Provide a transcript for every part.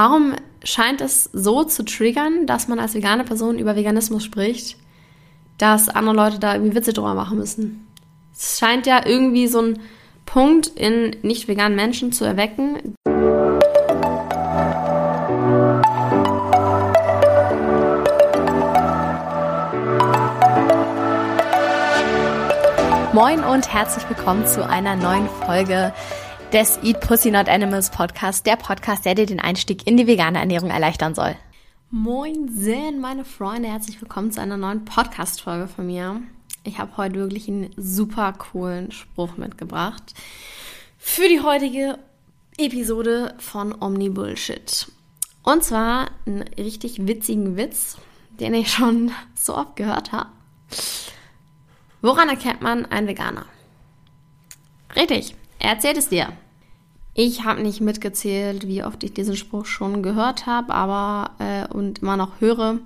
Warum scheint es so zu triggern, dass man als vegane Person über Veganismus spricht, dass andere Leute da irgendwie Witze drüber machen müssen? Es scheint ja irgendwie so ein Punkt in nicht veganen Menschen zu erwecken. Moin und herzlich willkommen zu einer neuen Folge des Eat Pussy Not Animals Podcast, der Podcast, der dir den Einstieg in die vegane Ernährung erleichtern soll. Moin, Zen, meine Freunde, herzlich willkommen zu einer neuen Podcast-Folge von mir. Ich habe heute wirklich einen super coolen Spruch mitgebracht für die heutige Episode von Omni Bullshit. Und zwar einen richtig witzigen Witz, den ich schon so oft gehört habe. Woran erkennt man einen Veganer? Richtig, er erzählt es dir. Ich habe nicht mitgezählt, wie oft ich diesen Spruch schon gehört habe, aber äh, und immer noch höre.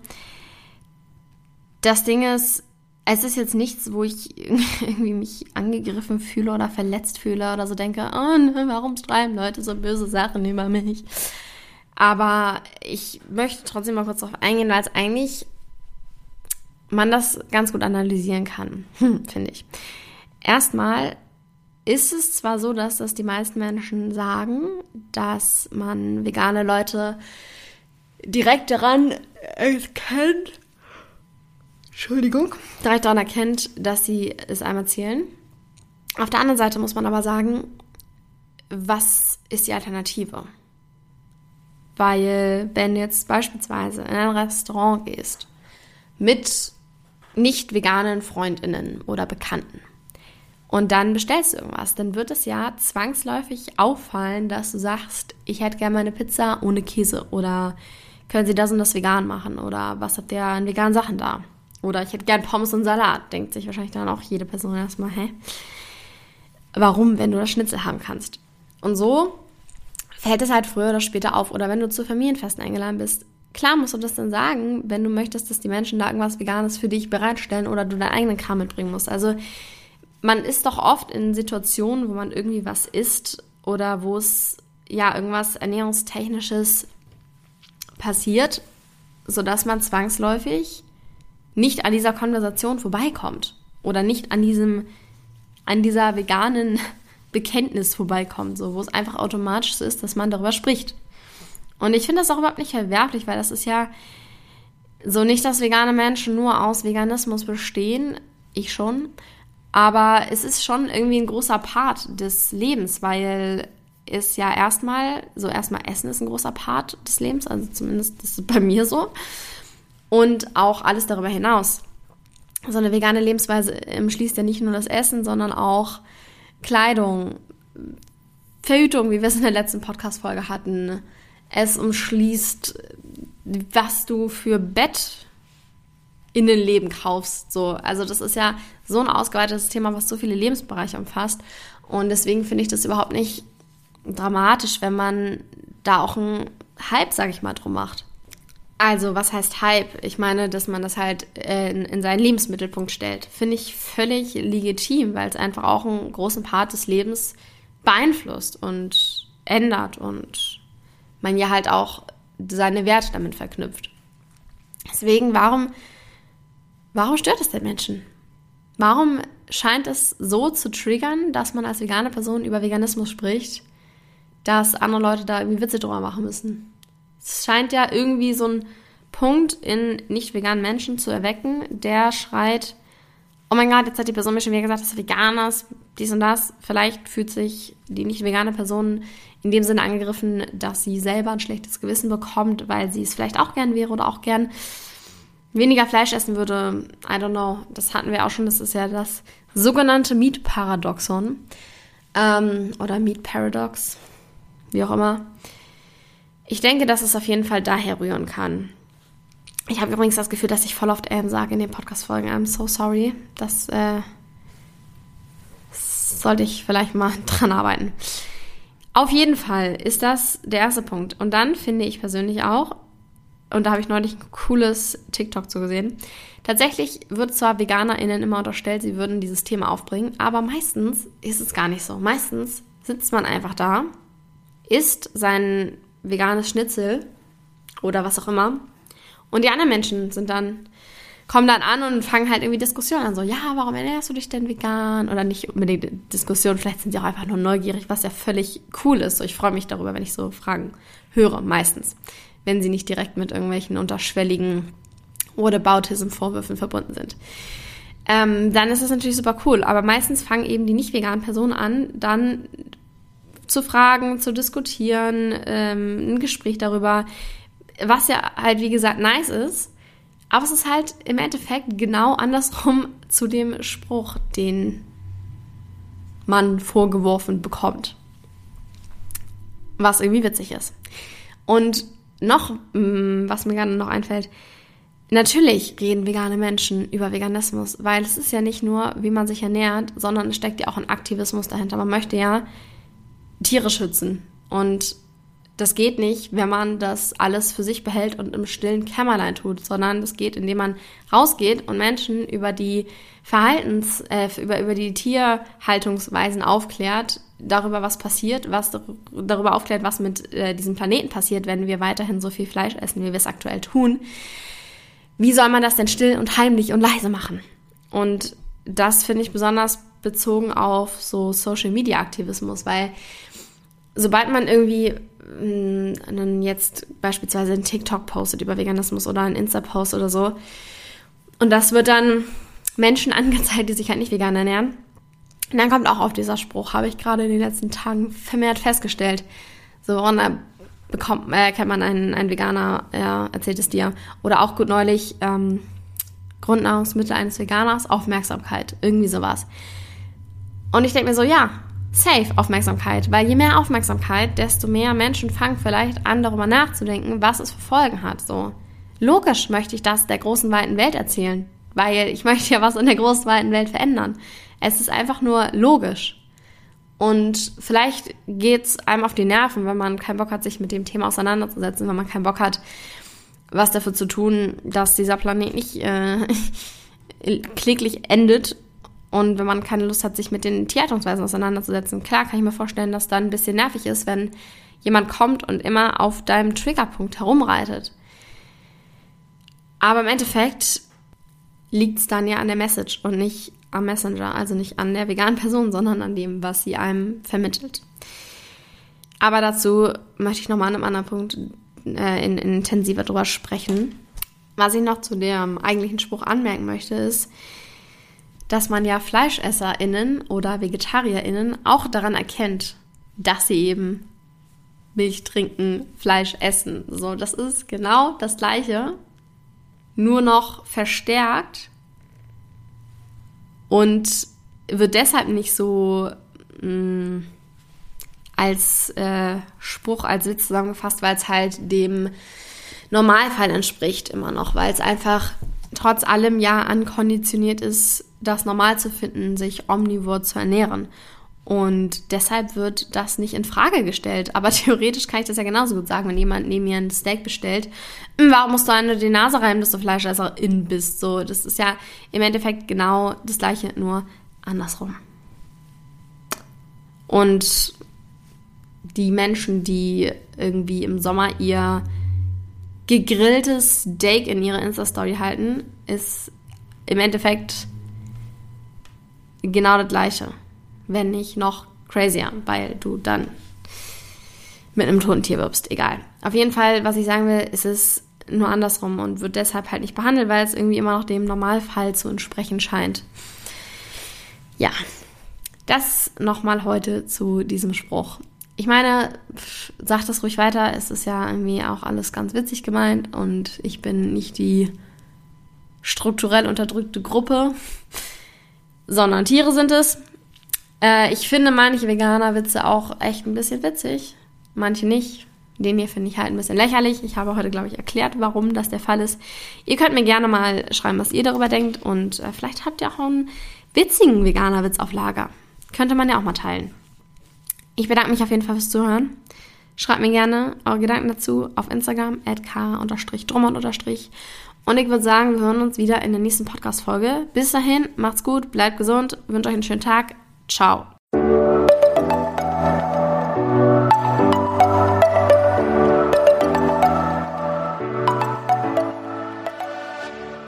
Das Ding ist, es ist jetzt nichts, wo ich irgendwie mich angegriffen fühle oder verletzt fühle oder so denke, oh, ne, warum schreiben Leute so böse Sachen über mich? Aber ich möchte trotzdem mal kurz darauf eingehen, weil es eigentlich man das ganz gut analysieren kann, finde ich. Erstmal ist es zwar so, dass das die meisten Menschen sagen, dass man vegane Leute direkt daran erkennt, Entschuldigung, direkt daran erkennt, dass sie es einmal zählen. Auf der anderen Seite muss man aber sagen, was ist die Alternative? Weil wenn du jetzt beispielsweise in ein Restaurant gehst mit nicht veganen Freundinnen oder Bekannten und dann bestellst du irgendwas, dann wird es ja zwangsläufig auffallen, dass du sagst, ich hätte gerne meine Pizza ohne Käse oder können Sie das und das vegan machen oder was habt ihr an veganen Sachen da? Oder ich hätte gern Pommes und Salat, denkt sich wahrscheinlich dann auch jede Person erstmal, hä? Warum, wenn du das Schnitzel haben kannst? Und so fällt es halt früher oder später auf. Oder wenn du zu Familienfesten eingeladen bist, klar musst du das dann sagen, wenn du möchtest, dass die Menschen da irgendwas Veganes für dich bereitstellen oder du deinen eigenen Kram mitbringen musst. Also man ist doch oft in Situationen, wo man irgendwie was isst oder wo es ja irgendwas ernährungstechnisches passiert, sodass man zwangsläufig nicht an dieser Konversation vorbeikommt oder nicht an diesem an dieser veganen Bekenntnis vorbeikommt, so wo es einfach automatisch so ist, dass man darüber spricht. Und ich finde das auch überhaupt nicht verwerflich, weil das ist ja so nicht, dass vegane Menschen nur aus Veganismus bestehen, ich schon, aber es ist schon irgendwie ein großer Part des Lebens, weil es ja erstmal, so erstmal Essen ist ein großer Part des Lebens, also zumindest ist es bei mir so. Und auch alles darüber hinaus. So eine vegane Lebensweise umschließt ja nicht nur das Essen, sondern auch Kleidung, Verhütung, wie wir es in der letzten Podcast-Folge hatten. Es umschließt, was du für Bett in den Leben kaufst. So, also das ist ja so ein ausgeweitetes Thema, was so viele Lebensbereiche umfasst. Und deswegen finde ich das überhaupt nicht dramatisch, wenn man da auch einen Hype, sag ich mal, drum macht. Also, was heißt Hype? Ich meine, dass man das halt äh, in, in seinen Lebensmittelpunkt stellt. Finde ich völlig legitim, weil es einfach auch einen großen Part des Lebens beeinflusst und ändert und man ja halt auch seine Werte damit verknüpft. Deswegen, warum Warum stört es den Menschen? Warum scheint es so zu triggern, dass man als vegane Person über Veganismus spricht, dass andere Leute da irgendwie Witze drüber machen müssen? Es scheint ja irgendwie so ein Punkt in nicht veganen Menschen zu erwecken, der schreit, oh mein Gott, jetzt hat die Person mir schon wieder gesagt, dass du vegan ist, dies und das. Vielleicht fühlt sich die nicht vegane Person in dem Sinne angegriffen, dass sie selber ein schlechtes Gewissen bekommt, weil sie es vielleicht auch gern wäre oder auch gern weniger Fleisch essen würde, I don't know, das hatten wir auch schon, das ist ja das sogenannte Meat Paradoxon ähm, oder Meat Paradox, wie auch immer. Ich denke, dass es auf jeden Fall daher rühren kann. Ich habe übrigens das Gefühl, dass ich voll oft ähm sage in den Podcast-Folgen. I'm so sorry. Das äh, sollte ich vielleicht mal dran arbeiten. Auf jeden Fall ist das der erste Punkt. Und dann finde ich persönlich auch, und da habe ich neulich ein cooles TikTok zu gesehen. Tatsächlich wird zwar VeganerInnen immer unterstellt, sie würden dieses Thema aufbringen, aber meistens ist es gar nicht so. Meistens sitzt man einfach da, isst sein veganes Schnitzel oder was auch immer. Und die anderen Menschen sind dann, kommen dann an und fangen halt irgendwie Diskussionen an. So, ja, warum ernährst du dich denn vegan? Oder nicht unbedingt Diskussionen, vielleicht sind sie auch einfach nur neugierig, was ja völlig cool ist. So, ich freue mich darüber, wenn ich so Fragen höre, meistens. Wenn sie nicht direkt mit irgendwelchen unterschwelligen Whataboutism-Vorwürfen verbunden sind. Ähm, dann ist das natürlich super cool. Aber meistens fangen eben die nicht veganen Personen an, dann zu fragen, zu diskutieren, ähm, ein Gespräch darüber, was ja halt, wie gesagt, nice ist. Aber es ist halt im Endeffekt genau andersrum zu dem Spruch, den man vorgeworfen bekommt. Was irgendwie witzig ist. Und noch, mm, was mir gerade noch einfällt, natürlich reden vegane Menschen über Veganismus, weil es ist ja nicht nur, wie man sich ernährt, sondern es steckt ja auch ein Aktivismus dahinter. Man möchte ja Tiere schützen. Und das geht nicht, wenn man das alles für sich behält und im stillen Kämmerlein tut, sondern das geht, indem man rausgeht und Menschen über die Verhaltens, äh, über, über die Tierhaltungsweisen aufklärt, darüber, was passiert, was darüber aufklärt, was mit äh, diesem Planeten passiert, wenn wir weiterhin so viel Fleisch essen, wie wir es aktuell tun. Wie soll man das denn still und heimlich und leise machen? Und das finde ich besonders bezogen auf so Social Media Aktivismus, weil sobald man irgendwie mm, jetzt beispielsweise einen TikTok postet über Veganismus oder einen Insta-Post oder so, und das wird dann Menschen angezeigt, die sich halt nicht vegan ernähren, und dann kommt auch auf dieser Spruch, habe ich gerade in den letzten Tagen vermehrt festgestellt. So, und da bekommt, äh, kennt man einen, einen Veganer, er erzählt es dir. Oder auch gut neulich, ähm, Grundnahrungsmittel eines Veganers, Aufmerksamkeit, irgendwie sowas. Und ich denke mir so, ja, safe Aufmerksamkeit, weil je mehr Aufmerksamkeit, desto mehr Menschen fangen vielleicht an, darüber nachzudenken, was es für Folgen hat. So logisch möchte ich das der großen weiten Welt erzählen, weil ich möchte ja was in der großen Welt verändern. Es ist einfach nur logisch. Und vielleicht geht's einem auf die Nerven, wenn man keinen Bock hat, sich mit dem Thema auseinanderzusetzen, wenn man keinen Bock hat, was dafür zu tun, dass dieser Planet nicht äh, kläglich endet und wenn man keine Lust hat, sich mit den Tierhaltungsweisen auseinanderzusetzen, klar kann ich mir vorstellen, dass dann ein bisschen nervig ist, wenn jemand kommt und immer auf deinem Triggerpunkt herumreitet. Aber im Endeffekt liegt es dann ja an der Message und nicht am Messenger, also nicht an der veganen Person, sondern an dem, was sie einem vermittelt. Aber dazu möchte ich nochmal an einem anderen Punkt äh, in, in intensiver drüber sprechen. Was ich noch zu dem eigentlichen Spruch anmerken möchte, ist, dass man ja FleischesserInnen oder VegetarierInnen auch daran erkennt, dass sie eben Milch trinken, Fleisch essen. So, das ist genau das Gleiche, nur noch verstärkt und wird deshalb nicht so mh, mm, als äh, Spruch, als Witz zusammengefasst, weil es halt dem Normalfall entspricht immer noch, weil es einfach trotz allem ja ankonditioniert ist, das normal zu finden, sich omnivor zu ernähren. Und deshalb wird das nicht in Frage gestellt. Aber theoretisch kann ich das ja genauso gut sagen, wenn jemand neben mir ein Steak bestellt. Hm, warum musst du eine die Nase reiben, dass du Fleischesserin bist? So, das ist ja im Endeffekt genau das Gleiche, nur andersrum. Und die Menschen, die irgendwie im Sommer ihr gegrilltes Steak in ihrer Insta-Story halten, ist im Endeffekt genau das Gleiche. Wenn nicht noch crazier, weil du dann mit einem toten Tier wirbst. Egal. Auf jeden Fall, was ich sagen will, ist es nur andersrum und wird deshalb halt nicht behandelt, weil es irgendwie immer noch dem Normalfall zu entsprechen scheint. Ja, das nochmal heute zu diesem Spruch. Ich meine, sag das ruhig weiter. Es ist ja irgendwie auch alles ganz witzig gemeint und ich bin nicht die strukturell unterdrückte Gruppe sondern Tiere sind es. Äh, ich finde manche Veganer-Witze auch echt ein bisschen witzig, manche nicht. Den hier finde ich halt ein bisschen lächerlich. Ich habe heute, glaube ich, erklärt, warum das der Fall ist. Ihr könnt mir gerne mal schreiben, was ihr darüber denkt und äh, vielleicht habt ihr auch einen witzigen Veganer-Witz auf Lager. Könnte man ja auch mal teilen. Ich bedanke mich auf jeden Fall fürs Zuhören. Schreibt mir gerne eure Gedanken dazu auf Instagram, k-drummond- und ich würde sagen, wir hören uns wieder in der nächsten Podcast-Folge. Bis dahin, macht's gut, bleibt gesund, wünsche euch einen schönen Tag. Ciao.